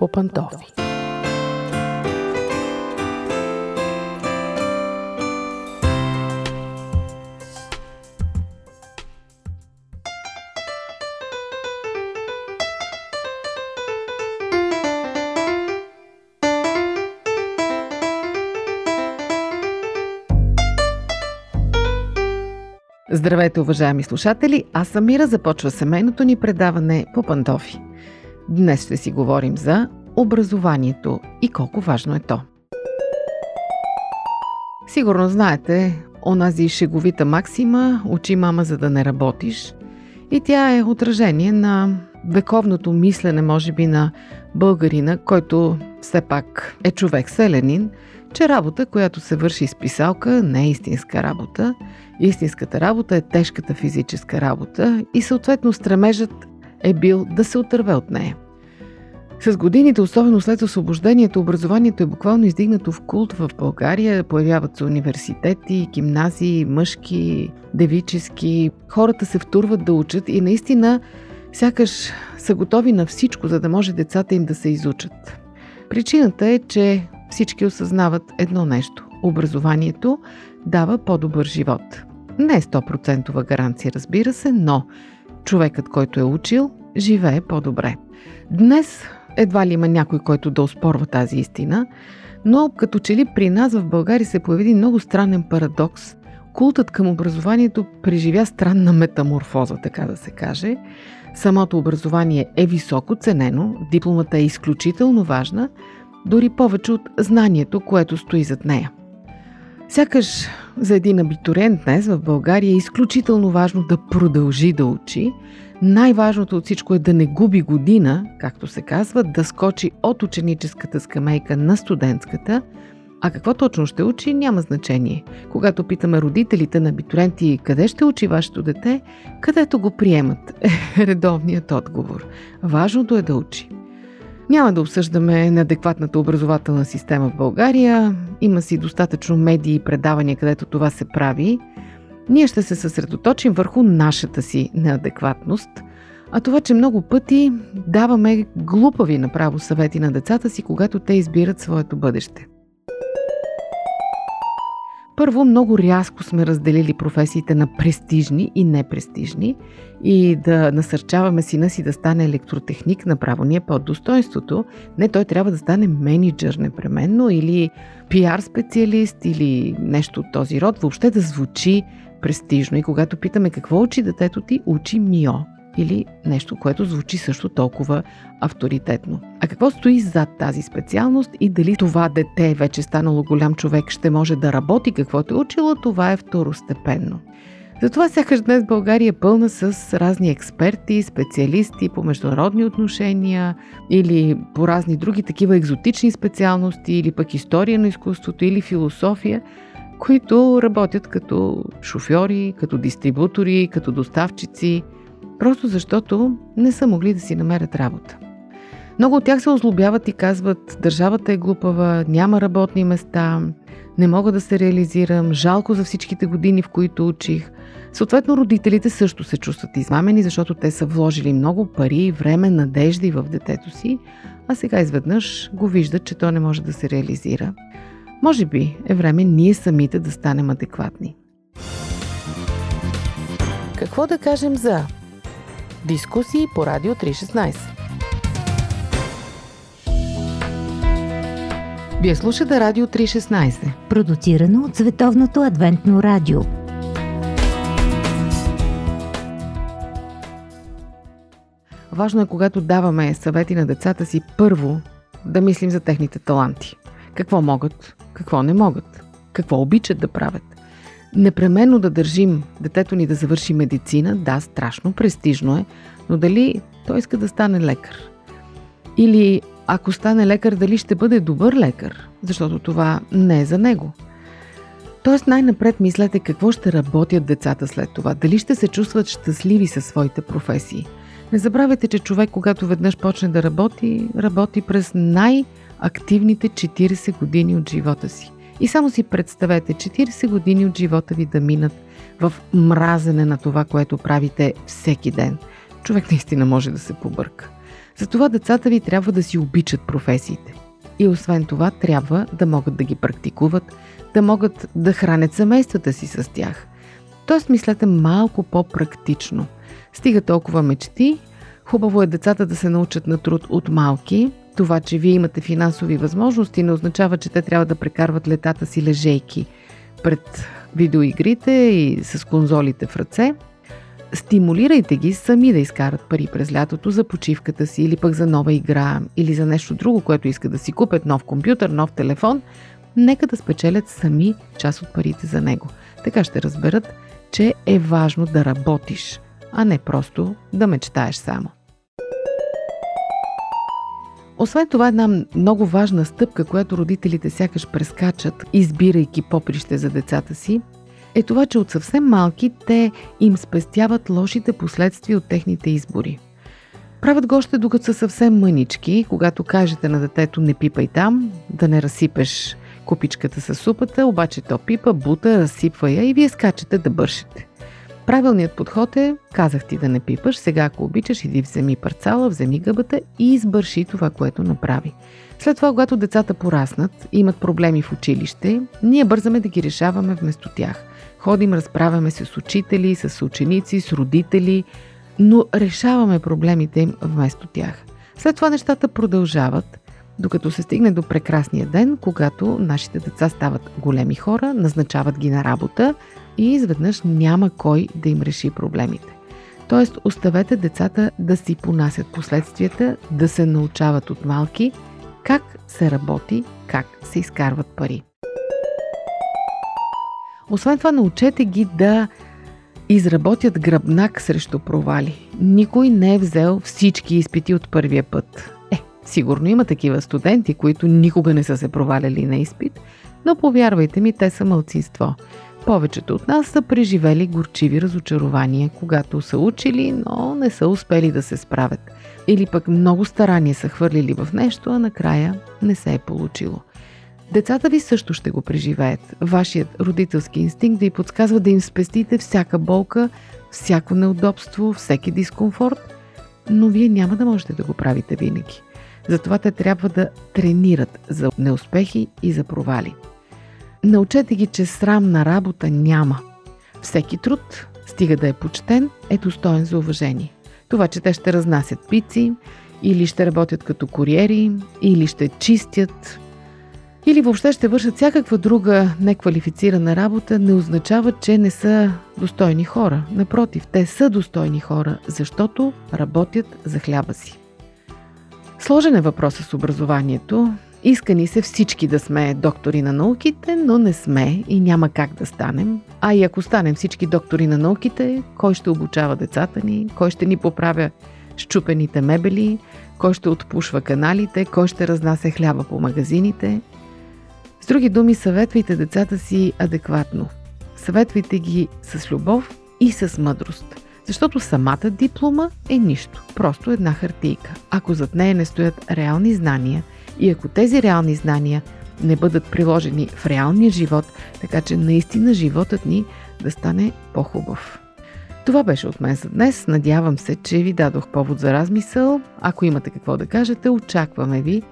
по пантофи. Здравейте, уважаеми слушатели! Аз съм Мира, започва семейното ни предаване по пантофи. Днес ще си говорим за образованието и колко важно е то. Сигурно знаете онази шеговита максима «Учи мама, за да не работиш» и тя е отражение на вековното мислене, може би, на българина, който все пак е човек селенин, че работа, която се върши с писалка, не е истинска работа. Истинската работа е тежката физическа работа и съответно стремежът е бил да се отърве от нея. С годините, особено след освобождението, образованието е буквално издигнато в култ в България. Появяват се университети, гимназии, мъжки, девически. Хората се втурват да учат и наистина сякаш са готови на всичко, за да може децата им да се изучат. Причината е, че всички осъзнават едно нещо. Образованието дава по-добър живот. Не е 100% гаранция, разбира се, но човекът, който е учил, живее по-добре. Днес едва ли има някой, който да оспорва тази истина, но като че ли при нас в България се появи много странен парадокс. Култът към образованието преживя странна метаморфоза, така да се каже. Самото образование е високо ценено, дипломата е изключително важна, дори повече от знанието, което стои зад нея. Сякаш за един абитуриент днес в България е изключително важно да продължи да учи. Най-важното от всичко е да не губи година, както се казва, да скочи от ученическата скамейка на студентската, а какво точно ще учи, няма значение. Когато питаме родителите на абитуриенти къде ще учи вашето дете, където го приемат, е редовният отговор. Важното е да учи. Няма да обсъждаме неадекватната образователна система в България. Има си достатъчно медии и предавания, където това се прави. Ние ще се съсредоточим върху нашата си неадекватност, а това, че много пъти даваме глупави направо съвети на децата си, когато те избират своето бъдеще. Първо, много рязко сме разделили професиите на престижни и непрестижни и да насърчаваме сина си да стане електротехник, направо ни е под достоинството. Не, той трябва да стане менеджер непременно или пиар специалист или нещо от този род, въобще да звучи престижно. И когато питаме какво учи детето ти, учи МИО или нещо, което звучи също толкова авторитетно. А какво стои зад тази специалност и дали това дете, вече станало голям човек, ще може да работи каквото е учило, това е второстепенно. Затова сякаш днес България е пълна с разни експерти, специалисти по международни отношения или по разни други такива екзотични специалности или пък история на изкуството или философия, които работят като шофьори, като дистрибутори, като доставчици – просто защото не са могли да си намерят работа. Много от тях се озлобяват и казват, държавата е глупава, няма работни места, не мога да се реализирам, жалко за всичките години, в които учих. Съответно, родителите също се чувстват измамени, защото те са вложили много пари, време, надежди в детето си, а сега изведнъж го виждат, че то не може да се реализира. Може би е време ние самите да станем адекватни. Какво да кажем за Дискусии по Радио 316. Вие слушате Радио 316. Продуцирано от Световното адвентно радио. Важно е, когато даваме съвети на децата си, първо да мислим за техните таланти. Какво могат, какво не могат, какво обичат да правят непременно да държим детето ни да завърши медицина, да, страшно престижно е, но дали той иска да стане лекар? Или ако стане лекар, дали ще бъде добър лекар? Защото това не е за него. Тоест най-напред мислете какво ще работят децата след това, дали ще се чувстват щастливи със своите професии. Не забравяйте, че човек, когато веднъж почне да работи, работи през най-активните 40 години от живота си. И само си представете 40 години от живота ви да минат в мразене на това, което правите всеки ден. Човек наистина може да се побърка. Затова децата ви трябва да си обичат професиите. И освен това, трябва да могат да ги практикуват, да могат да хранят семействата си с тях. Тоест, мислете малко по-практично. Стига толкова мечти, хубаво е децата да се научат на труд от малки. Това, че вие имате финансови възможности, не означава, че те трябва да прекарват летата си лежейки пред видеоигрите и с конзолите в ръце – Стимулирайте ги сами да изкарат пари през лятото за почивката си или пък за нова игра или за нещо друго, което искат да си купят нов компютър, нов телефон. Нека да спечелят сами част от парите за него. Така ще разберат, че е важно да работиш, а не просто да мечтаеш само. Освен това, една много важна стъпка, която родителите сякаш прескачат, избирайки поприще за децата си, е това, че от съвсем малки те им спестяват лошите последствия от техните избори. Правят го още докато са съвсем мънички, когато кажете на детето не пипай там, да не разсипеш купичката с супата, обаче то пипа, бута, разсипва я и вие скачате да бършите. Правилният подход е, казах ти да не пипаш, сега ако обичаш, иди вземи парцала, вземи гъбата и избърши това, което направи. След това, когато децата пораснат и имат проблеми в училище, ние бързаме да ги решаваме вместо тях. Ходим, разправяме се с учители, с ученици, с родители, но решаваме проблемите им вместо тях. След това нещата продължават, докато се стигне до прекрасния ден, когато нашите деца стават големи хора, назначават ги на работа и изведнъж няма кой да им реши проблемите. Тоест, оставете децата да си понасят последствията, да се научават от малки как се работи, как се изкарват пари. Освен това, научете ги да изработят гръбнак срещу провали. Никой не е взел всички изпити от първия път. Сигурно има такива студенти, които никога не са се проваляли на изпит, но повярвайте ми, те са мълцинство. Повечето от нас са преживели горчиви разочарования, когато са учили, но не са успели да се справят. Или пък много старания са хвърлили в нещо, а накрая не се е получило. Децата ви също ще го преживеят. Вашият родителски инстинкт ви подсказва да им спестите всяка болка, всяко неудобство, всеки дискомфорт, но вие няма да можете да го правите винаги. Затова те трябва да тренират за неуспехи и за провали. Научете ги, че срам на работа няма. Всеки труд, стига да е почтен, е достоен за уважение. Това, че те ще разнасят пици, или ще работят като куриери, или ще чистят, или въобще ще вършат всякаква друга неквалифицирана работа, не означава, че не са достойни хора. Напротив, те са достойни хора, защото работят за хляба си. Сложен е въпросът с образованието. Иска ни се всички да сме доктори на науките, но не сме и няма как да станем. А и ако станем всички доктори на науките, кой ще обучава децата ни, кой ще ни поправя щупените мебели, кой ще отпушва каналите, кой ще разнася хляба по магазините – с други думи, съветвайте децата си адекватно. Съветвайте ги с любов и с мъдрост. Защото самата диплома е нищо, просто една хартийка. Ако зад нея не стоят реални знания и ако тези реални знания не бъдат приложени в реалния живот, така че наистина животът ни да стане по-хубав. Това беше от мен за днес. Надявам се, че ви дадох повод за размисъл. Ако имате какво да кажете, очакваме ви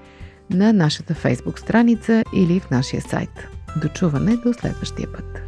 на нашата фейсбук страница или в нашия сайт. Дочуване до следващия път!